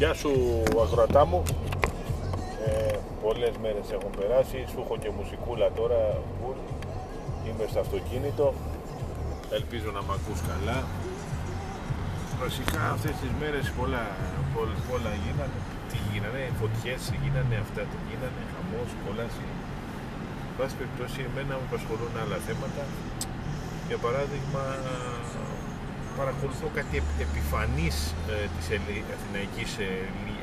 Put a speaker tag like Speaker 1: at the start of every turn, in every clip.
Speaker 1: Γεια σου αγροατά μου. Ε, πολλές μέρες έχουν περάσει. Σου έχω και μουσικούλα τώρα. Βουλ. Είμαι στο αυτοκίνητο. Ελπίζω να μ' ακούς καλά. Βασικά αυτές τις μέρες πολλά, πολλά, πολλά γίνανε. Τι γίνανε, φωτιές γίνανε, αυτά τι γίνανε, χαμός, πολλά Εν πάση περιπτώσει, εμένα μου απασχολούν άλλα θέματα. Για παράδειγμα, παρακολουθώ κάτι επιφανής ε, της αθηναϊκής ε,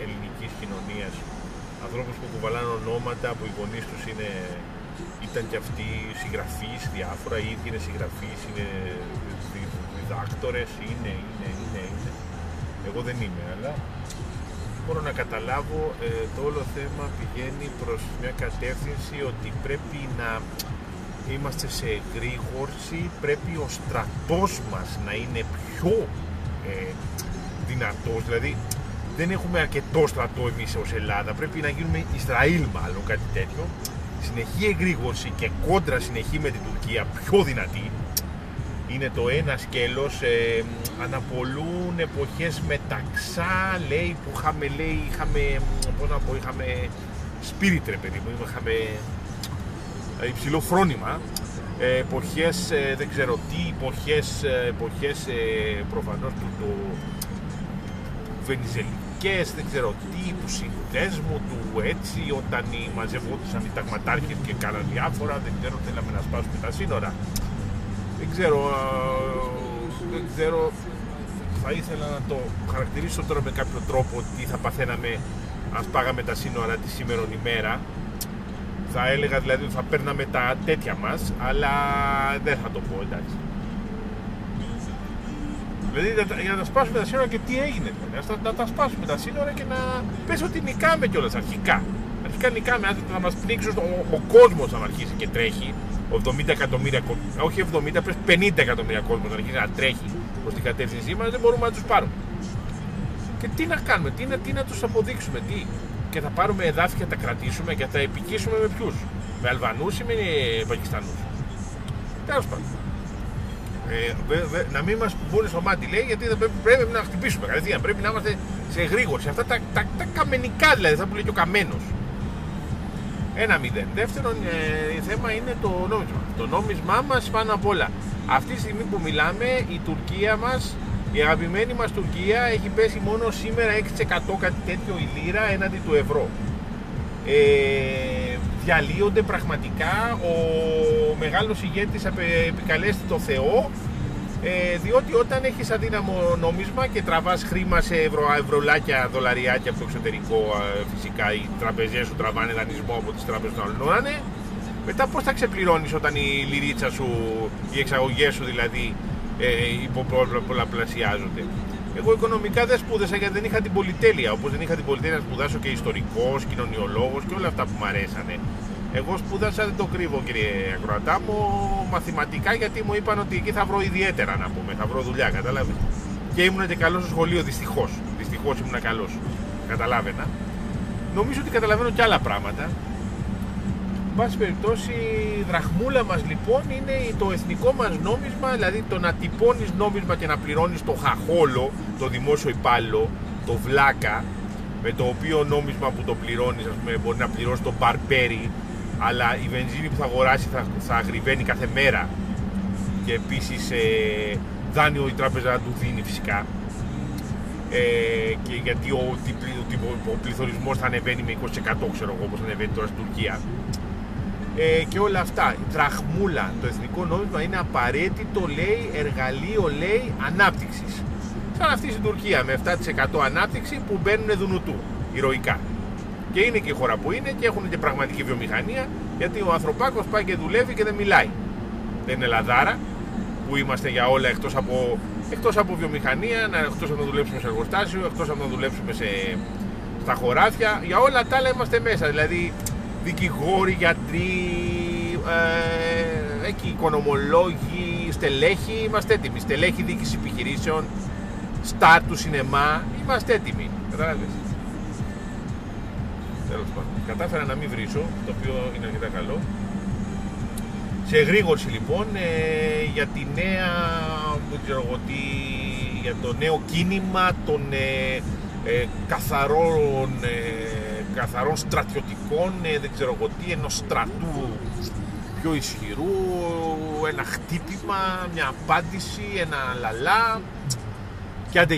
Speaker 1: ελληνικής κοινωνίας ανθρώπους που κουβαλάνε ονόματα που οι γονείς τους είναι, ήταν και αυτοί συγγραφείς διάφορα, οι ίδιοι είναι συγγραφείς, είναι διδάκτορες, είναι, είναι, είναι, είναι. Εγώ δεν είμαι, αλλά μπορώ να καταλάβω ε, το όλο θέμα πηγαίνει προς μια κατεύθυνση ότι πρέπει να είμαστε σε εγρήγορση, πρέπει ο στρατός μας να είναι πιο ε, δυνατός, δηλαδή δεν έχουμε αρκετό στρατό εμείς ως Ελλάδα, πρέπει να γίνουμε Ισραήλ μάλλον κάτι τέτοιο, συνεχή εγρήγορση και κόντρα συνεχή με την Τουρκία πιο δυνατή, είναι το ένα σκέλος, ε, αναπολούν εποχές μεταξά, λέει, που είχαμε, λέει, είχαμε, πώς να πω, είχαμε spirit ρε παιδί μου, είχαμε υψηλό φρόνημα. ε, εποχές, ε, δεν ξέρω τι, εποχές, ε, εποχές προφανώς του το βενιζελικές, δεν ξέρω τι, του συνδέσμου, του έτσι, όταν οι μαζευόντουσαν οι ταγματάρχες και κάναν διάφορα, δεν ξέρω, θέλαμε να σπάσουμε τα σύνορα. Δεν ξέρω, δεν ξέρω, θα ήθελα να το χαρακτηρίσω τώρα με κάποιο τρόπο τι θα παθαίναμε αν σπάγαμε τα σύνορα τη σήμερα ημέρα θα έλεγα δηλαδή ότι θα παίρναμε τα τέτοια μας, αλλά δεν θα το πω εντάξει. Δηλαδή για να τα σπάσουμε τα σύνορα και τι έγινε δηλαδή. Να τα σπάσουμε τα σύνορα και να πες ότι νικάμε κιόλας αρχικά. Αρχικά νικάμε, αν θα μας πνίξουν ο, ο κόσμος να αρχίσει και τρέχει, 70 εκατομμύρια όχι 70, πες 50 εκατομμύρια κόσμος να αρχίσει να τρέχει προς την κατεύθυνσή μας, δεν μπορούμε να τους πάρουμε. Και τι να κάνουμε, τι να, τι να τους αποδείξουμε, τι; Και θα πάρουμε εδάφια, τα κρατήσουμε και θα επικίσουμε με ποιους; Με Αλβανούς ή με Πακιστανούς; Τέλος πάντων. Ε, να μην μας μπουν στο μάτι λέει γιατί δεν πρέπει, πρέπει να χτυπήσουμε κατευθείαν. Πρέπει να είμαστε σε γρήγορση. Αυτά τα, τα, τα καμενικά δηλαδή, θα που λέει και ο καμένος. Ένα μηδέν. Δεύτερον, ε, θέμα είναι το νόμισμα. Το νόμισμά μας πάνω απ' όλα. Αυτή τη στιγμή που μιλάμε, η Τουρκία μας η αγαπημένη μας Τουρκία έχει πέσει μόνο σήμερα 6% κάτι τέτοιο η λίρα έναντι του ευρώ. Ε, διαλύονται πραγματικά, ο μεγάλος ηγέτης επικαλέστη το Θεό ε, διότι όταν έχεις αδύναμο νόμισμα και τραβάς χρήμα σε ευρώ, ευρωλάκια, δολαριάκια από το εξωτερικό ε, φυσικά οι τραπεζές σου τραβάνε δανεισμό από τις τράπεζες των άλλων μετά πώς θα ξεπληρώνεις όταν η λιρίτσα σου, οι εξαγωγές σου δηλαδή ε, πολλαπλασιάζονται. Εγώ οικονομικά δεν σπούδασα γιατί δεν είχα την πολυτέλεια. Όπως δεν είχα την πολυτέλεια να σπουδάσω και ιστορικός, κοινωνιολόγος και όλα αυτά που μου αρέσανε. Εγώ σπούδασα, δεν το κρύβω κύριε Ακροατά μου, μαθηματικά γιατί μου είπαν ότι εκεί θα βρω ιδιαίτερα να πούμε, θα βρω δουλειά, κατάλαβε. Και ήμουν και καλός στο σχολείο, δυστυχώς. Δυστυχώς ήμουν καλός. Καταλάβαινα. Νομίζω ότι καταλαβαίνω και άλλα πράγματα πάση περιπτώσει η δραχμούλα μας λοιπόν είναι το εθνικό μας νόμισμα, δηλαδή το να τυπώνεις νόμισμα και να πληρώνεις το χαχόλο, το δημόσιο υπάλληλο, το βλάκα, με το οποίο νόμισμα που το πληρώνεις, ας πούμε, μπορεί να πληρώσεις το μπαρπέρι, αλλά η βενζίνη που θα αγοράσει θα, θα αγριβαίνει κάθε μέρα. Και επίσης ε, δάνειο η τράπεζα του δίνει φυσικά. Ε, και γιατί ο, ο, ο, ο πληθωρισμός θα ανεβαίνει με 20% ξέρω εγώ όπως ανεβαίνει τώρα στην Τουρκία ε, και όλα αυτά. Η δραχμούλα, το εθνικό νόμισμα είναι απαραίτητο, λέει, εργαλείο, λέει, ανάπτυξης. Σαν αυτή στην Τουρκία με 7% ανάπτυξη που μπαίνουν δουνουτού, ηρωικά. Και είναι και η χώρα που είναι και έχουν και πραγματική βιομηχανία γιατί ο ανθρωπάκος πάει και δουλεύει και δεν μιλάει. Δεν είναι λαδάρα που είμαστε για όλα εκτός από, εκτός από βιομηχανία, εκτός από να δουλέψουμε σε εργοστάσιο, εκτός από να δουλέψουμε σε, στα χωράφια, για όλα τα άλλα είμαστε μέσα. Δηλαδή δικηγόροι, γιατροί, ε, εκεί, οικονομολόγοι, στελέχοι, είμαστε έτοιμοι. Στελέχοι διοίκησης επιχειρήσεων, στάρ του σινεμά, είμαστε έτοιμοι. Κατάλαβες; Τέλος πάντων. Κατάφερα να μην βρίσω, το οποίο είναι αρκετά καλό. Σε γρήγορση λοιπόν ε, για τη νέα, δεν ξέρω εγώ τι, για το νέο κίνημα των ε, ε, καθαρών, ε, καθαρών στρατιωτικών, ε, δεν ξέρω εγώ τι, ενός στρατού πιο ισχυρού, ένα χτύπημα, μια απάντηση, ένα λαλά. Και άντε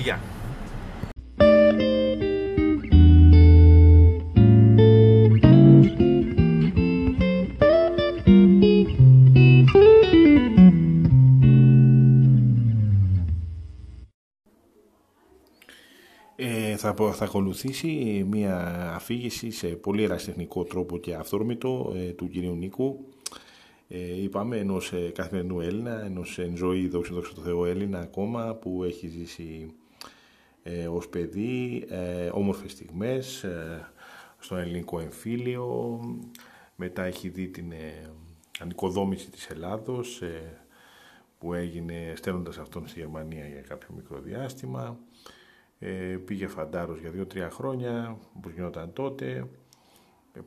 Speaker 1: θα, θα ακολουθήσει μια αφήγηση σε πολύ ερασιτεχνικό τρόπο και αυθόρμητο ε, του κυρίου Νίκου. Ε, είπαμε ενός ε, καθημερινού Έλληνα, ενός εν ζωή δόξα δόξα το Θεό Έλληνα ακόμα που έχει ζήσει ε, ως παιδί ε, όμορφες στιγμές ε, στον ελληνικό εμφύλιο. Μετά έχει δει την ε, ανοικοδόμηση της Ελλάδος που έγινε στέλνοντας αυτόν στη Γερμανία για κάποιο μικρό διάστημα ε, πήγε φαντάρος για δύο-τρία χρόνια, όπως γινόταν τότε,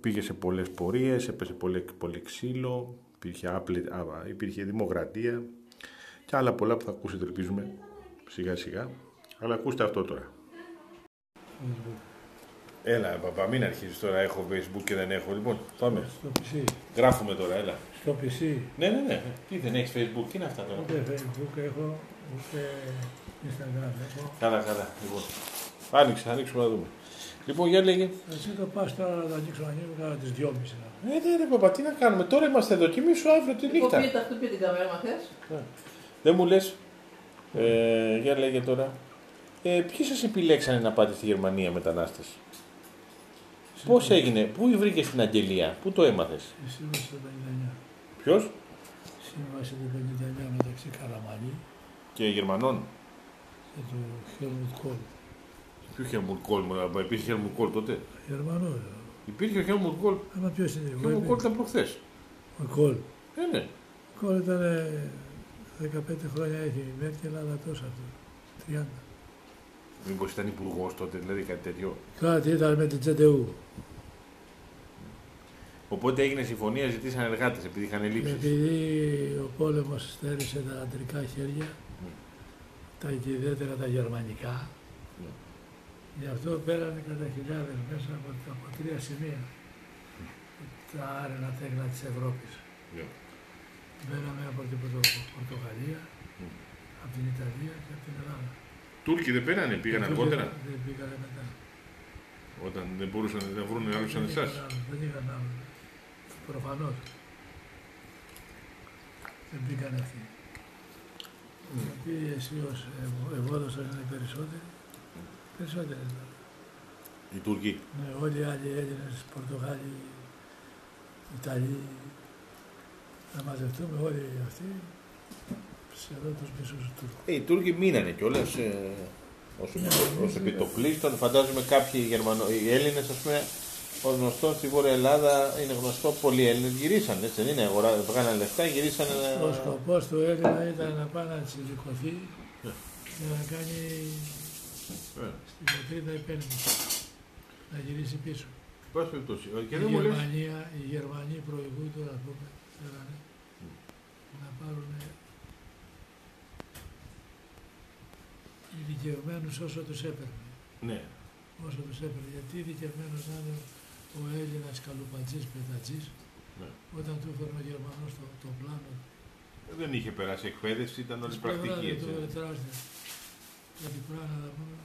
Speaker 1: πήγε σε πολλές πορείες, έπεσε πολύ, πολύ ξύλο, υπήρχε, άπλη, υπήρχε δημοκρατία και άλλα πολλά που θα ακούσετε, ελπίζουμε, σιγά σιγά. Αλλά ακούστε αυτό τώρα. Έλα, παπά, μην αρχίσει τώρα. Έχω Facebook και δεν έχω. Λοιπόν, πάμε.
Speaker 2: Στο PC.
Speaker 1: Γράφουμε τώρα, έλα.
Speaker 2: Στο PC.
Speaker 1: Ναι, ναι, ναι. Τι δεν έχεις Facebook, τι είναι αυτά τώρα;
Speaker 2: Ούτε Facebook έχω, ούτε Instagram έχω.
Speaker 1: Καλά, καλά. Λοιπόν, άνοιξε, άνοιξουμε να δούμε. Λοιπόν, για λέγε.
Speaker 2: Εσύ το πας τώρα να το ανοίξω ανοίγω κατά τις 2.30.
Speaker 1: Ε, ναι, ρε, παπά, τι να κάνουμε. Τώρα είμαστε εδώ και εμεί αύριο τη νύχτα.
Speaker 3: Χτυπείτε, χτυπείτε την κάμερα, μα θες;
Speaker 1: Δεν μου λες. Ε, για λέγε τώρα. Ε, ποιοι σας επιλέξανε να πάτε στη Γερμανία μετανάστες; Πώς έγινε, πού βρήκες την αγγελία, πού το έμαθες;
Speaker 2: Η σύμβαση του 59.
Speaker 1: Ποιος;
Speaker 2: Σύμβαση του 59 μεταξύ Καραμαλή
Speaker 1: και Γερμανών.
Speaker 2: και του Χέλμουτ Κόλ.
Speaker 1: Ποιο Χέλμουντ Κόλ, μα υπήρχε Χέλμουντ Κόλ τότε;
Speaker 2: Γερμανός. ε.
Speaker 1: Υπήρχε ο Χέλμουντ Κόλ.
Speaker 2: Άμα ποιος είναι.
Speaker 1: Ο
Speaker 2: εγώ
Speaker 1: Χέλμουντ
Speaker 2: είμαι.
Speaker 1: Κόλ ήταν προχθές.
Speaker 2: Ο Κόλ.
Speaker 1: Ε, ναι.
Speaker 2: Ο Κόλ ήταν ε, 15 χρόνια έχει η Μέρκελ, αλλά τόσα του. 30.
Speaker 1: Μήπως ήταν υπουργός τότε, δηλαδή κάτι τέτοιο.
Speaker 2: Κάτι ήταν με την Τζεντεού.
Speaker 1: Οπότε έγινε συμφωνία, ζητήσαν εργάτες επειδή είχαν ελλείψει.
Speaker 2: Επειδή ο πόλεμος στέρισε τα αντρικά χέρια, τα και ιδιαίτερα τα γερμανικά,
Speaker 1: Ναι.
Speaker 2: γι' αυτό πέρανε κατά χιλιάδες μέσα από, από τρία σημεία τα άρενα τέκνα της Ευρώπης.
Speaker 1: Ναι.
Speaker 2: Μπαίναμε από την Πορτο- Πορτογαλία,
Speaker 1: Μμ.
Speaker 2: από την Ιταλία και από την Ελλάδα.
Speaker 1: Τούρκοι δεν πέρανε, πήγαν
Speaker 2: Και
Speaker 1: αργότερα.
Speaker 2: Δεν, δεν πήγανε μετά.
Speaker 1: Όταν δεν μπορούσαν να βρουν άλλους σαν
Speaker 2: Δεν
Speaker 1: εσάς.
Speaker 2: είχαν άλλο, Δεν είχαν άλλο. Προφανώς. Δεν πήγαν αυτοί. Οι οποίοι εσύ ως ευ- ευόδωσαν είναι περισσότεροι. Περισσότεροι ήταν.
Speaker 1: Οι Τούρκοι.
Speaker 2: Ναι, όλοι οι άλλοι Έλληνες, Πορτογάλοι, Ιταλοί, να μαζευτούμε όλοι αυτοί σχεδόν τους μισούς Τούρκους.
Speaker 1: Ε, οι Τούρκοι μείνανε κιόλας ε, ω
Speaker 2: Ναι,
Speaker 1: επιτοπλίστων. Φαντάζομαι κάποιοι Γερμανο... οι Έλληνες, ας πούμε, ως γνωστός στη Βόρεια Ελλάδα είναι γνωστό πολλοί Έλληνες γυρίσαν. Έτσι δεν είναι, αγορά, βγάλανε λεφτά, γυρίσαν.
Speaker 2: Ο σκοπός του Έλληνα ήταν να πάει να τσιλικωθεί
Speaker 1: Ναι.
Speaker 2: και να κάνει
Speaker 1: Ε,
Speaker 2: στην πατρίδα επένδυση. Να γυρίσει πίσω.
Speaker 1: πάση περιπτώσει. Ε, Και
Speaker 2: η,
Speaker 1: δεν μου λες,
Speaker 2: Γερμανία, οι Γερμανοί προηγούν τώρα, ας πούμε, θέλανε να πάρουν ειδικευμένους όσο τους έπαιρνε.
Speaker 1: Ναι.
Speaker 2: Όσο τους έπαιρνε. Γιατί ειδικευμένος να είναι ο Έλληνας καλουπατζής, πετατζής,
Speaker 1: Ναι.
Speaker 2: όταν του έφερνε ο Γερμανός το, το πλάνο.
Speaker 1: Δεν είχε περάσει εκπαίδευση, ήταν όλη
Speaker 2: της
Speaker 1: πρακτική
Speaker 2: πλευράς
Speaker 1: έτσι.
Speaker 2: του τεράστια. Κάτι πράγμα να πούμε.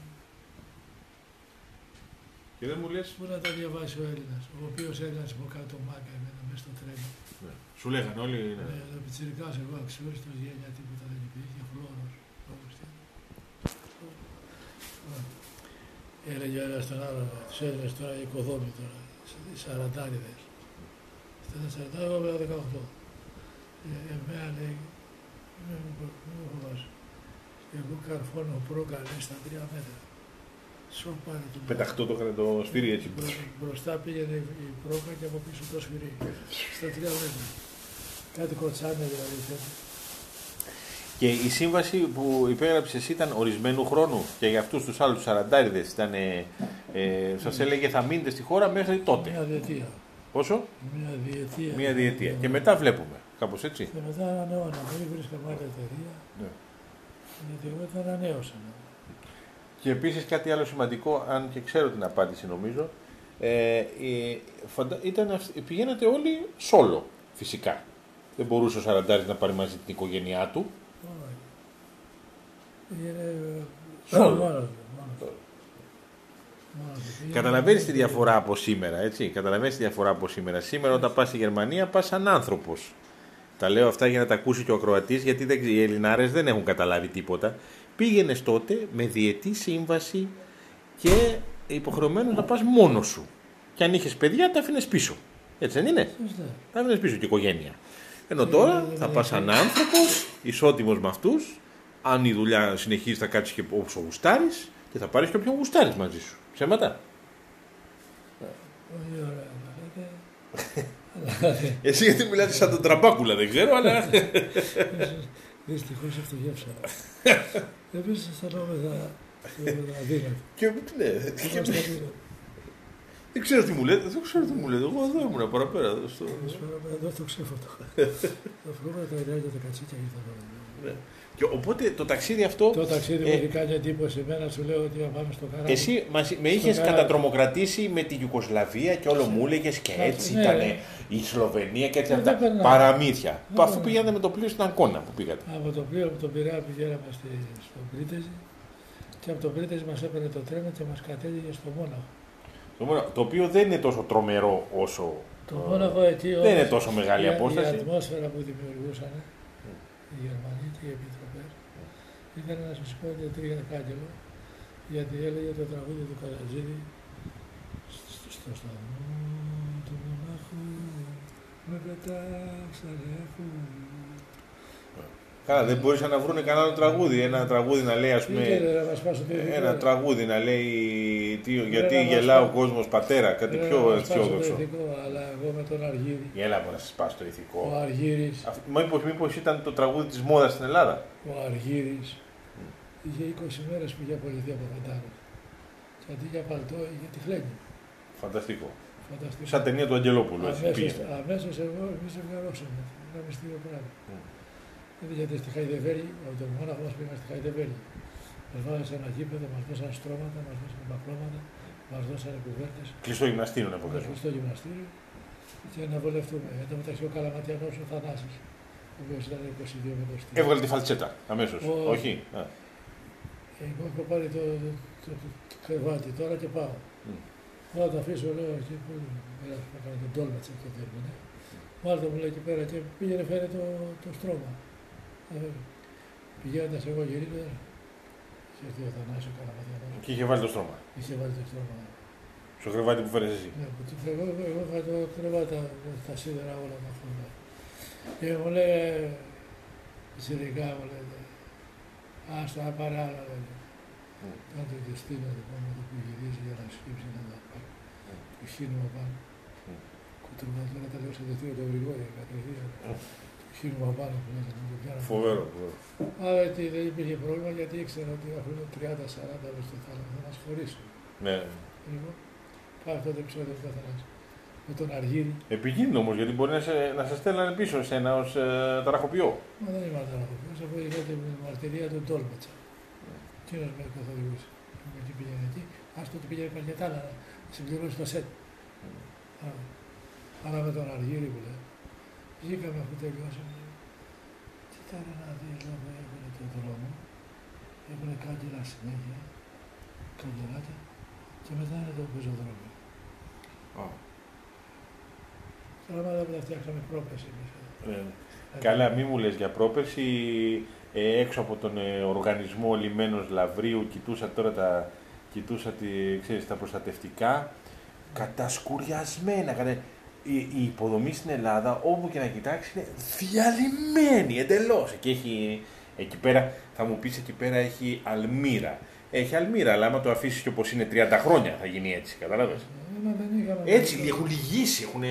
Speaker 1: Και δεν μου λες;
Speaker 2: Πού να τα διαβάσει ο Έλληνας, ο οποίος Έλληνας από κάτω μάκα εμένα μέσα στο τρένο.
Speaker 1: Ναι. Σου λέγανε όλοι. ναι.
Speaker 2: Ναι, ο πιτσιρικάς εγώ αξιόριστος γένια τίποτα δεν υπήρχε, φλόρος. όπως τι. Έλεγε ο ένας τον άλλο, τους Έλληνες τώρα οι οικοδόμοι τώρα, οι σαραντάριδες. Στα ένα σαραντάρι, εγώ έβαλα 18. Ε, εμένα λέει, μην μου μην μου φοβάσαι. Εγώ καρφώνω πρόκα λέει στα τρία μέτρα. Σοπάρε του
Speaker 1: Πεταχτό το έκανε το σφύρι έτσι.
Speaker 2: Μπρο- Μπροστά πήγαινε η πρόκα και από πίσω το σφυρί. Στα τρία μέτρα. Κάτι κοτσάνε δηλαδή. Τέτοιο.
Speaker 1: Και η σύμβαση που υπέγραψες ήταν ορισμένου χρόνου και για αυτούς τους άλλους 40 ήταν. Ε, ε, Σας έλεγε θα μείνετε στη χώρα μέχρι τότε.
Speaker 2: Μια διετία.
Speaker 1: Πόσο;
Speaker 2: Μια διετία.
Speaker 1: Μία διετία. Και μετά βλέπουμε. Κάπως έτσι.
Speaker 2: Και μετά ανανεώναμε. Δεν βρίσκαμε άλλη εταιρεία.
Speaker 1: Ναι.
Speaker 2: Γιατί εγώ τα ανανέωσα.
Speaker 1: Και Και επίσης κάτι άλλο σημαντικό, αν και ξέρω την απάντηση νομίζω, ε, ε, φαντα... ήταν, πηγαίνατε όλοι σόλο φυσικά. Δεν μπορούσε ο Σαραντάρης να πάρει μαζί την οικογένειά του.
Speaker 2: Σόλο.
Speaker 1: Καταλαβαίνεις τη διαφορά από σήμερα, έτσι. Καταλαβαίνεις τη διαφορά από σήμερα. Σήμερα, όταν πας στη Γερμανία, πας σαν άνθρωπος. Τα λέω αυτά για να τα ακούσει και ο Ακροατή, γιατί δεν, οι Ελληνάρες δεν έχουν καταλάβει τίποτα. Πήγαινες τότε με διετή σύμβαση και υποχρεωμένος να πας μόνος σου. Και αν είχες παιδιά, τα άφηνες πίσω. Έτσι δεν είναι; Τα άφηνες πίσω και οικογένεια. Ενώ τώρα θα πας σαν άνθρωπος, ισότιμος με αυτούς. Αν η δουλειά συνεχίζει, θα κάτσει και όσο γουστάρει και θα πάρεις και όποιον γουστάρει μαζί σου. Ψέματα.
Speaker 2: Πολύ ωραία.
Speaker 1: Εσύ γιατί μιλάτε σαν τον τραμπάκουλα, δεν ξέρω, αλλά.
Speaker 2: Δυστυχώς ευτυχεύσα. Εμείς αισθανόμεθα αδύνατοι.
Speaker 1: Και ναι. Δεν ξέρω τι μου λέτε, δεν ξέρω τι μου λέτε. Εγώ εδώ ήμουν παραπέρα. Στο...
Speaker 2: Εδώ στο ξέφωτο. Θα βγούμε τα ιδέα τα κατσίκια ήρθα
Speaker 1: και οπότε το ταξίδι αυτό.
Speaker 2: Το ταξίδι μου έχει κάνει εντύπωση. Εμένα σου λέω ότι θα πάμε στο καράβι.
Speaker 1: Εσύ μας, με είχες κατατρομοκρατήσει με τη Ιουκοσλαβία και όλο μου έλεγε και έτσι ναι, ήταν η Σλοβενία και έτσι αυτά. Παραμύθια. Ναι, Αφού πήγατε με το πλοίο στην Αγκώνα που πήγατε.
Speaker 2: Από το πλοίο από τον Πειραιά πηγαίναμε στη, στο Πρίτεζι και από το Πρίτεζι μας έπαιρνε το τρένο και μας κατέληγε στο Μόναχο.
Speaker 1: Το, το οποίο δεν είναι τόσο τρομερό όσο.
Speaker 2: Το Μόναχο εκεί
Speaker 1: δεν είναι τόσο μεγάλη η, απόσταση.
Speaker 2: Η ατμόσφαιρα που δημιουργούσαν οι Γερμανοί και οι ήταν ένα φυσικό διατρίγεται κάγκελο, γιατί έλεγε το τραγούδι του Καρατζίδη στο σταθμό του μονάχου με πετάξανε
Speaker 1: Καλά, δεν μπορούσαν να βρουν κανένα τραγούδι. Ένα τραγούδι να λέει, ας πούμε. Ένα τραγούδι να λέει τι, γιατί γελά ο κόσμος πατέρα, κάτι πιο αισιόδοξο.
Speaker 2: Αλλά εγώ με τον Αργύρι.
Speaker 1: Έλα μου να σας σπάσει το ηθικό.
Speaker 2: Ο Αργύρις.
Speaker 1: Μήπως ήταν το τραγούδι της μόδας στην Ελλάδα.
Speaker 2: Ο Αργύρις είχε 20 μέρες που είχε απολυθεί από φαντάρο. Και αντί για παλτό είχε τυφλένει.
Speaker 1: Φανταστικό. Φανταστικό. Σαν ταινία του Αγγελόπουλου.
Speaker 2: Αμέσω εγώ, εμείς ευγαρώσαμε. Ένα μυστήριο πράγμα. Mm. Γιατί στη Χαϊδεβέρη, από τον μόναχος μα πήγαμε στη Χαϊδεβέρη. Μας βάζανε σε ένα γήπεδο, μας δώσαν στρώματα, μας δώσαν μπαφλώματα, μας δώσαν κουβέρτες.
Speaker 1: Κλειστό γυμναστήριο να πω
Speaker 2: Κλειστό γυμναστήριο και να βολευτούμε. Εν τω μεταξύ ο Καλαματιανός ο Θανάσης, ο οποίος ήταν 22 με το
Speaker 1: Έβγαλε τη φαλτσέτα αμέσως. Όχι;
Speaker 2: Εγώ έχω πάρει το, το, το, το κρεβάτι τώρα και πάω. Mm. Θα το αφήσω, λέω, εκεί που θα κάνω τον τόλμα της αυτό το ναι. Μάλιστα μου λέει εκεί πέρα και πήγαινε φέρε το, το στρώμα. Ε, πηγαίνοντας εγώ γυρίζοντας, είχε έρθει ο Θανάσιο Καλαματιανός.
Speaker 1: Και είχε βάλει το στρώμα.
Speaker 2: Είχε βάλει το στρώμα.
Speaker 1: Στο κρεβάτι που φέρες εσύ.
Speaker 2: Ναι, εγώ, εγώ είχα το κρεβάτι, τα, τα σίδερα όλα με αυτό. Ναι. Και μου λέει, σειρικά μου λέει, Άστα να πάρει άλλα λέγε. Κάντε τη στήνα λοιπόν με το που γυρίζει για να σκύψει να τα πάρει. Το χύνουμε πάνω. Κουτρούμα τώρα τα λέω σε δευτείο το Γρηγόρια κατευθείαν. Το χύνουμε πάνω που λέτε να το πιάνω.
Speaker 1: Φοβερό, φοβερό.
Speaker 2: Άρα δεν υπήρχε πρόβλημα γιατί ήξερα ότι αφού είναι 30-40 με στο θάλαμο θα μας χωρίσουν.
Speaker 1: Ναι.
Speaker 2: Λοιπόν, πάει αυτό το επεισόδιο που θα με τον Αργύρι.
Speaker 1: Επικίνδυνο όμως, γιατί μπορεί να, σε, να σα στέλνανε πίσω σε ένα ως ε, ταραχοποιό.
Speaker 2: Μα δεν είμαι ταραχοποιός, αφού είδα την μαρτυρία του Τόλμετσα. Τι να με καθοδηγούσε. Με τι πήγαινε εκεί, άστο ότι πήγαινε καρδιατά να συμπληρώσει το σετ. Αλλά με τον Αργύρι που λέει. Βγήκαμε αφού τελειώσαμε. Τι τώρα να δει εδώ που έχουν το δρόμο. Έχουν κάγκελα συνέχεια, καγκελάκια και μετά είναι το πεζοδρόμιο. Oh. Πράγματα που τα φτιάξαμε πρόπερση. Ε,
Speaker 1: καλά, μη μου λες για πρόπερση. Ε, έξω από τον ε, οργανισμό λιμένος Λαβρίου κοιτούσα τώρα τα, κοιτούσα τη, ξέρεις, τα προστατευτικά κατασκουριασμένα. Κατα... Η, η, υποδομή στην Ελλάδα όπου και να κοιτάξει είναι διαλυμένη εντελώς. Και έχει, εκεί πέρα, θα μου πεις εκεί πέρα έχει αλμύρα. Έχει αλμύρα, αλλά άμα το αφήσεις και όπως είναι 30 χρόνια θα γίνει έτσι, κατάλαβες; Έτσι, έχουν λυγίσει, έχουν.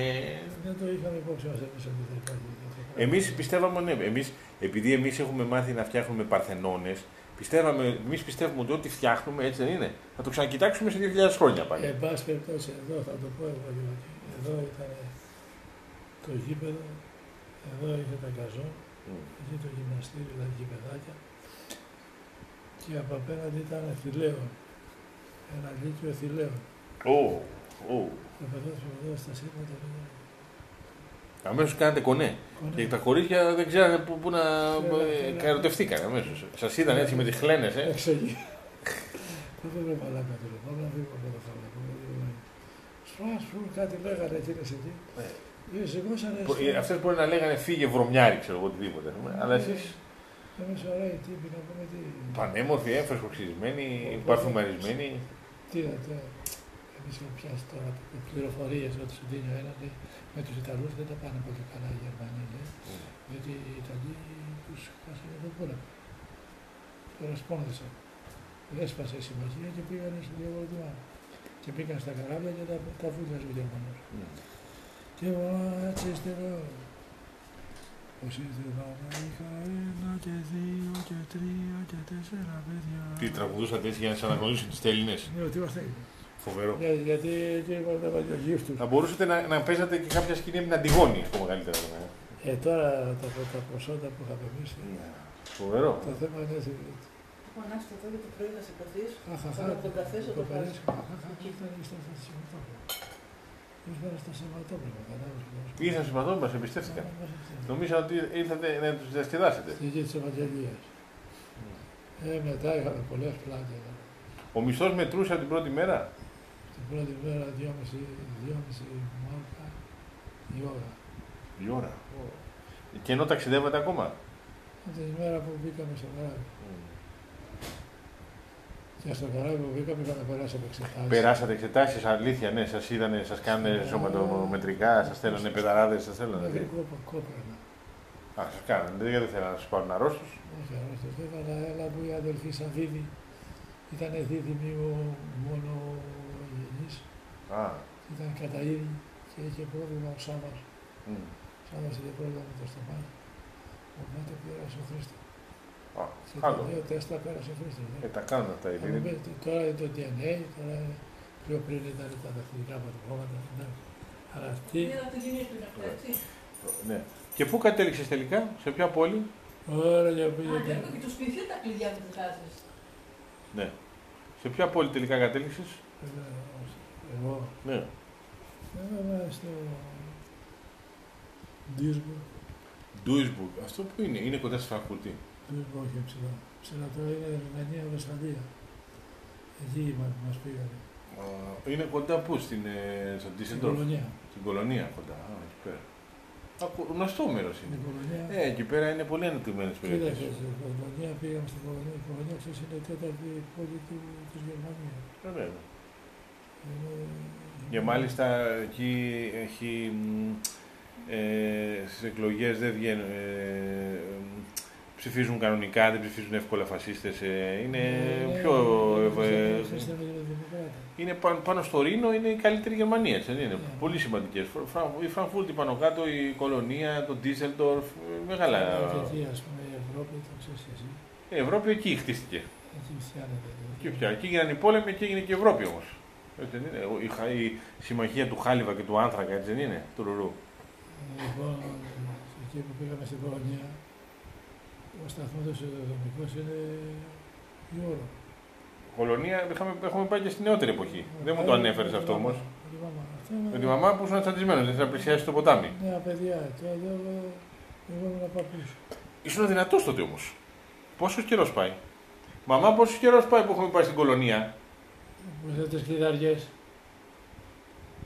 Speaker 2: Δεν το είχαμε υπόψη μας
Speaker 1: εμείς πιστεύαμε, ναι, εμείς, επειδή εμείς έχουμε μάθει να φτιάχνουμε παρθενώνες, πιστεύαμε, εμείς πιστεύουμε ότι ό,τι φτιάχνουμε έτσι δεν είναι. Θα το ξανακοιτάξουμε σε 2.000 χρόνια πάλι.
Speaker 2: Εν πάση περιπτώσει, εδώ θα το πω εγώ Εδώ ήταν το γήπεδο, εδώ είχε τα καζό, mm. είχε το γυμναστήριο, δηλαδή γηπεδάκια. Και από απέναντι ήταν θηλαίο ένα λύκειο θηλαίο.
Speaker 1: Ω, ω.
Speaker 2: Και περνούσε εδώ στα σύρματα.
Speaker 1: Αμέσως κάνατε κονέ.
Speaker 2: Κονέ.
Speaker 1: Και τα κορίτσια δεν ξέρανε πού, πού να
Speaker 2: Θέλα,
Speaker 1: ε,
Speaker 2: θέλα.
Speaker 1: καροτευτήκαν αμέσως. Σας είδαν έτσι με τις χλένες, ε.
Speaker 2: Εξαγεί. Δεν θέλω μαλάκα του λέω. Πάμε να φύγουμε από το φάρμακο. Σπάς που κάτι λέγανε εκείνες εκεί.
Speaker 1: Ναι.
Speaker 2: Ε, σηκώσανε
Speaker 1: Αυτές μπορεί να λέγανε φύγε βρωμιάρι, ξέρω εγώ οτιδήποτε. Αλλά εσεί
Speaker 2: Εμείς ωραίοι τύποι να πούμε τι.
Speaker 1: πανέμορφοι, έμφρασκο ξυρισμένοι, παρφουμαρισμένοι.
Speaker 2: Τι να το. Εμείς έχουμε πιάσει τώρα πληροφορίες ότι σου δίνει ο ένας λέει, με τους Ιταλούς δεν τα πάνε πολύ καλά οι Γερμανοί. λέει, Γιατί οι Ιταλοί τους χάσανε τον πόλεμο. Τώρα σπόνδισαν. Έσπασε η συμμαχία και πήγανε στο διαβολτημά. Και πήγαν στα καράβια και τα, τα βούλιαζε ο Γερμανός. Και εγώ έτσι ύστερα. Πως ήθελα να είχα ένα και δύο και τρία και τέσσερα παιδιά.
Speaker 1: Τι τραγουδούσατε έτσι για να σα αναγνωρίσουν τις Έλληνες;
Speaker 2: Ναι, ότι είμαστε.
Speaker 1: Φοβερό.
Speaker 2: Για, γιατί εκεί είμαστε τα παλιογύφτου.
Speaker 1: Θα μπορούσατε να, να παίζατε και κάποια σκηνή με την Αντιγόνη, ακόμα καλύτερα. ναι.
Speaker 2: Ε, τώρα τα, τα προσόντα που είχαμε εμείς, ε,
Speaker 1: Φοβερό.
Speaker 2: το θέμα είναι ότι
Speaker 3: Φωνάξτε εδώ για το πρωί να σηκωθείς.
Speaker 2: αχαχά,
Speaker 3: Τώρα τον καφέ σου
Speaker 2: το
Speaker 3: το πάρεις.
Speaker 2: περίσκο, αχαχά, και ήταν στα Σαββατόπουλα. Ήρθαν στα Σαββατόπουλα, κατάλαβες.
Speaker 1: Ήρθαν στου παδόν μας, εμπιστεύτηκαν. Νομίζα ότι ήρθατε να τους διασκεδάσετε.
Speaker 2: Στη γη της Ευαγγελίας. Ε, μετά είχαμε πολλές πλάκες.
Speaker 1: Ο μισθός μετρούσε από την πρώτη μέρα;
Speaker 2: Την πρώτη μέρα, δυόμιση, δυόμιση μάρκα η ώρα.
Speaker 1: Η ώρα. Και ενώ ταξιδεύατε ακόμα;
Speaker 2: Από την ημέρα που μπήκαμε στο καράβι. Και στο καράβι που μπήκαμε είχαμε περάσει από εξετάσεις.
Speaker 1: Περάσατε εξετάσεις, αλήθεια, ναι, σας είδανε, σας κάνανε σωματομετρικά, σας στέλνανε πεδαράδε, σας στέλνανε.
Speaker 2: Μέχρι κόπα, κόπρανα.
Speaker 1: Α, σας κάνανε, δεν γιατί θέλανε να σας πάρουν αρρώστους.
Speaker 2: Όχι αρρώστος, έβαλα έλα που η αδελφή Σαββίδη ήταν δίδυμη ο μόνο γενής,
Speaker 1: Α,
Speaker 2: ήταν κατά είδη και είχε πρόβλημα ο Σάββας.
Speaker 1: μ.
Speaker 2: Ο Σάββας είχε πρόβλημα με το στομάχι. Οπότε πέρασε ο Χρήστος.
Speaker 1: Α,
Speaker 2: Και
Speaker 1: άλλο.
Speaker 2: τα δύο τεστ τα πέρασε ο Χρήστος.
Speaker 1: Ε, τα κάνουν αυτά οι
Speaker 2: Θα μου
Speaker 1: Ελλήνες.
Speaker 2: πείτε, Τώρα είναι το DNA, τώρα είναι πιο πριν ήταν τα δαχτυλικά αποτυπώματα. εντάξει. Αλλά αυτή,
Speaker 3: Είναι να το γεννήσουν αυτό, έτσι.
Speaker 1: Ναι. Και πού κατέληξες τελικά, σε ποια πόλη;
Speaker 2: ώρα για
Speaker 3: Α,
Speaker 2: πήγε
Speaker 3: βλέπω και το σπίτι τα κλειδιά που χάσεις.
Speaker 1: Ναι. Σε ποια πόλη τελικά κατέληξες;
Speaker 2: Εγώ,
Speaker 1: Ναι.
Speaker 2: έμενα στο Duisburg.
Speaker 1: Ντούισμπουργκ. Αυτό που είναι, είναι κοντά στη Φραγκφούρτη.
Speaker 2: Duisburg, όχι ψηλά. Ψηλά τώρα είναι Ρουμανία, Βεσσαλία. Εκεί μα- μας πήγανε.
Speaker 1: Α, Είναι κοντά πού, στην, ε, στο
Speaker 2: Στην
Speaker 1: Ντίσεντορφ.
Speaker 2: κολονία.
Speaker 1: Στην κολονία κοντά. Α, εκεί πέρα. Ακου- Γνωστό μέρος
Speaker 2: Στην
Speaker 1: είναι.
Speaker 2: κολονία.
Speaker 1: Ε, εκεί πέρα είναι πολύ ανεπτυγμένες
Speaker 2: Κοίταξε,
Speaker 1: περιοχέ.
Speaker 2: στην κολονία πήγαμε στην κολονία. Η κολονία ξέρεις είναι η τέταρτη πόλη του, της Γερμανίας.
Speaker 1: Βέβαια.
Speaker 2: Είναι...
Speaker 1: Και μάλιστα εκεί έχει. μ, Ε, Στις εκλογές δεν βγαίνουν. Ε, μ, ψηφίζουν κανονικά, δεν ψηφίζουν εύκολα φασίστες. είναι
Speaker 2: Ναι,
Speaker 1: πιο.
Speaker 2: ναι,
Speaker 1: ε,
Speaker 2: ναι,
Speaker 1: ε,
Speaker 2: χριστιανοδημοκράτα.
Speaker 1: είναι πάνω, πάνω στο Ρήνο, είναι η καλύτερη Γερμανία. Έτσι, δεν είναι;
Speaker 2: Ναι.
Speaker 1: Πολύ σημαντικές. Η Φραγκφούρτη πάνω κάτω, η Κολονία, το Ντίσελντορφ. Μεγάλα.
Speaker 2: Και εκεί, ας πούμε, η Ευρώπη, το ξέρεις και εσύ,
Speaker 1: Η Ευρώπη εκεί χτίστηκε.
Speaker 2: εκεί φτιάνεται.
Speaker 1: Εκεί, πια. εκεί έγιναν οι πόλεμοι και έγινε και η Ευρώπη όμως. Έτσι δεν είναι. Η, χα- η συμμαχία του Χάλιβα και του Άνθρακα, έτσι δεν είναι. Του Ρουρού.
Speaker 2: Λοιπόν, εκεί που πήγαμε στην Κολονία, ο σταθμός του σιδηροδρομικός είναι η ώρα.
Speaker 1: Κολονία είχαμε, έχουμε πάει και στη νεότερη εποχή. Δεν μου το ανέφερε αυτό όμω.
Speaker 2: Με τη μαμά. Αυτό είναι-
Speaker 1: Με τη μαμά που ήσουν τσαντισμένο, δεν ήθελα να πλησιάσει το ποτάμι.
Speaker 2: Νέα παιδιά, τώρα εδώ εγώ ήμουν παππούς.
Speaker 1: Ήσουν δυνατό τότε όμω. Πόσο καιρό πάει. Μαμά, πόσο καιρό πάει που έχουμε πάει στην κολονία.
Speaker 2: Που είχατε τις κλειδαριές.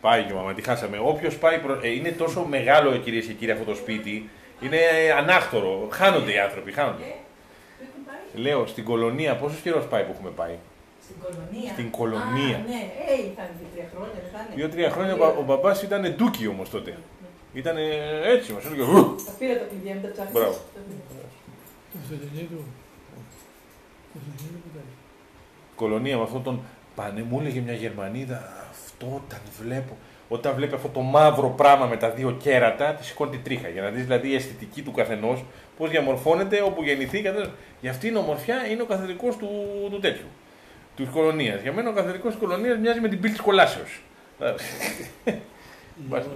Speaker 1: Πάει και μαμά, τη χάσαμε. Όποιος πάει. Προ... Ε, είναι τόσο μεγάλο, κυρίες και κύριοι, αυτό το σπίτι. Είναι ε, ανάχτορο. Χάνονται οι άνθρωποι, χάνονται.
Speaker 3: Ε, πού έχουν πάει.
Speaker 1: Λέω στην κολονία, πόσος καιρός πάει που έχουμε πάει;
Speaker 3: Στην κολονία.
Speaker 1: Στην κολονία.
Speaker 3: Α, ναι, ε, ήταν δύο-τρία χρόνια, δεν θα είναι.
Speaker 1: Δύο-τρία χρόνια ο, μπα- ο μπαμπάς ήταν ντούκι όμως τότε. Ήταν έτσι, μας έλεγε. «Ου».
Speaker 3: Τα πήρα τα κλειδιά με τα τσάκια.
Speaker 1: Μπράβο.
Speaker 2: Το αυτοκινήτου. Το αυτοκινήτου που ήταν.
Speaker 1: κολονία με αυτόν τον πάνε. Μου έλεγε μια Γερμανίδα, αυτό όταν βλέπω. Όταν βλέπει αυτό το μαύρο πράγμα με τα δύο κέρατα, τη σηκώνει τη τρίχα. Για να δεις δηλαδή η αισθητική του καθενός, πώς διαμορφώνεται όπου γεννηθεί. καθένας. Για αυτήν η ομορφιά είναι ο καθεδρικός του, του τέτοιου. Της κολονίας. Για μένα ο καθεδρικός της κολονίας μοιάζει με την πύλη της κολάσεως. Μάλιστα.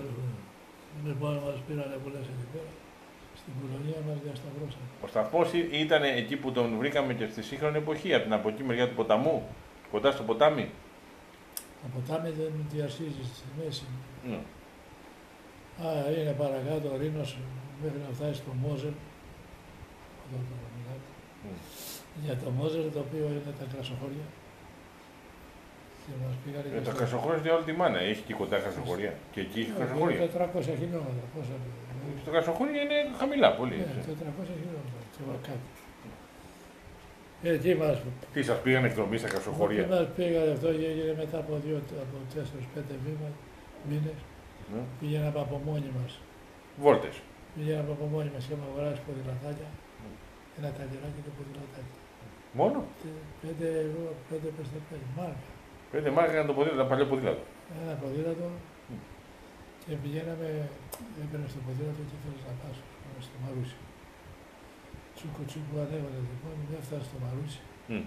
Speaker 2: Λοιπόν, μας πήρανε πολλές εκεί πέρα. Στην κολονία μας διασταυρώσαν.
Speaker 1: Ο σταθμός ήταν εκεί που τον βρήκαμε και στη σύγχρονη εποχή, από την από εκεί μεριά του ποταμού, κοντά στο ποτάμι;
Speaker 2: Το ποτάμι δεν διασχίζει στη μέση.
Speaker 1: Ναι.
Speaker 2: Α, είναι παρακάτω ο Ρήνος μέχρι να φτάσει στο Μόζελ. Εδώ το μιλάτε.
Speaker 1: Μμ.
Speaker 2: Για το Μόζελ το οποίο είναι τα κρασοχώρια. Και μας πήγανε
Speaker 1: Ε, τα κρασοχώρια είναι όλη τη μάνα. Έχει και κοντά κρασοχώρια. Και εκεί έχει κρασοχώρια.
Speaker 2: 400 χιλιόμετρα. Πόσα δηλαδή.
Speaker 1: Τα κρασοχώρια είναι χαμηλά πολύ.
Speaker 2: Ναι, 400 χιλιόμετρα. Και κάτω. Ε, Εκεί μας,
Speaker 1: Τι σας πήγαν εκδρομή στα κρασοχώρια.
Speaker 2: εκεί μας πήγανε αυτό και έγινε μετά από δύο, από τέσσερις, πέντε βήματα, μήνες.
Speaker 1: Ναι.
Speaker 2: Πήγαμε από μόνοι μας.
Speaker 1: Βόλτες.
Speaker 2: Πήγαμε από μόνοι μας και είχαμε αγοράσει ποδηλατάκια. Ένα ταγεράκι και ποδηλατάκια.
Speaker 1: Μόνο;
Speaker 2: Και πέντε ευρώ, πέντε πες τα πέντε, μάρκα.
Speaker 1: Πέντε μάρκα ήταν το ποδήλατο, τα παλιό ποδήλατο.
Speaker 2: Ένα ποδήλατο
Speaker 1: Μμ.
Speaker 2: και πηγαίναμε, έπαιρνες στο ποδήλατο και θέλεις να πας ας πούμε, στο Μαρούσι. Τσούκο τσούκο ανέβαλε λοιπόν, δεν φτάσει στο Μαρούσι.
Speaker 1: Μμ.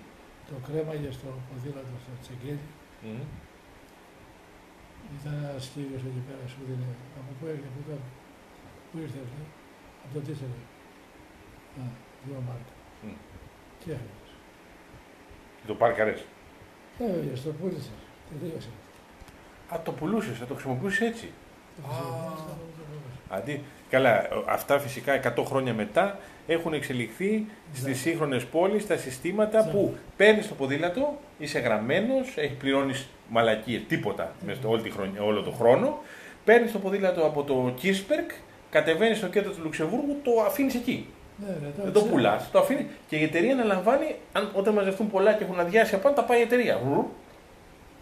Speaker 2: Το κρέμαγε στο ποδήλατο στο τσεγγέλι.
Speaker 1: Μμ.
Speaker 2: Ήταν ένας κύριος εκεί πέρα, σου δίνει. Από πού έρχεται, πού τώρα. Πού ήρθε, λέει. Από το τίσσερα. Α, δύο μάρκα.
Speaker 1: Μμ.
Speaker 2: Και έφυγες.
Speaker 1: Και το πάρκαρε.
Speaker 2: Έφυγες, το πούλησες. Τελείωσες.
Speaker 1: Α, το πουλούσες, θα το χρησιμοποιούσες έτσι.
Speaker 2: Το πούλησε.
Speaker 1: Αντί, καλά, αυτά φυσικά 100 χρόνια μετά έχουν εξελιχθεί στις
Speaker 2: Ναι.
Speaker 1: σύγχρονες πόλεις τα συστήματα
Speaker 2: Ναι.
Speaker 1: που παίρνεις το ποδήλατο, είσαι γραμμένος, έχεις πληρώνεις μαλακίες, τίποτα μέσα στο όλη τη χρονιά, όλο τον χρόνο. Παίρνεις το ποδήλατο από το Κίσπερκ, κατεβαίνεις στο κέντρο του Λουξεμβούργου, το αφήνεις εκεί.
Speaker 2: Ναι, ρε,
Speaker 1: Δεν το
Speaker 2: ξέρω.
Speaker 1: πουλάς, το αφήνεις και η εταιρεία αναλαμβάνει, αν, όταν μαζευτούν πολλά και έχουν αδειάσει απάνω, τα πάει η εταιρεία. Βρου.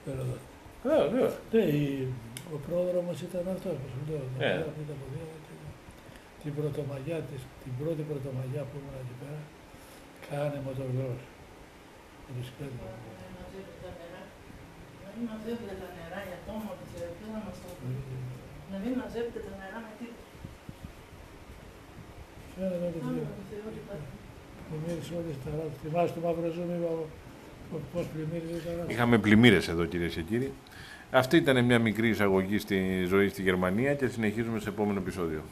Speaker 2: Πέρα εδώ.
Speaker 1: Βεβαίως, βεβαίως.
Speaker 2: Ναι, η- ο πρόδρομος ήταν αυτός, όπως σου λέω.
Speaker 1: Ε.
Speaker 2: Ε. Την, την πρωτομαγιά της, την πρώτη πρωτομαγιά που ήμουν εκεί πέρα, κάνε μοτογλός. Ρισπέδι.
Speaker 3: Να μην μαζεύετε τα νερά για το όνομα της Θεού, να μας το Να μην μαζεύετε τα νερά με τίποτα.
Speaker 2: Φαίνεται ότι
Speaker 3: Άμα το Θεό υπάρχει.
Speaker 2: πλημμύρισε όλη τα ράτα. Θυμάσαι το μαύρο ζούμι, πώς πλημμύρισε τα ράτα.
Speaker 1: Είχαμε πλημμύρες εδώ κυρίες και κύριοι. Αυτή ήταν μια μικρή εισαγωγή στη ζωή στη Γερμανία και συνεχίζουμε σε επόμενο επεισόδιο.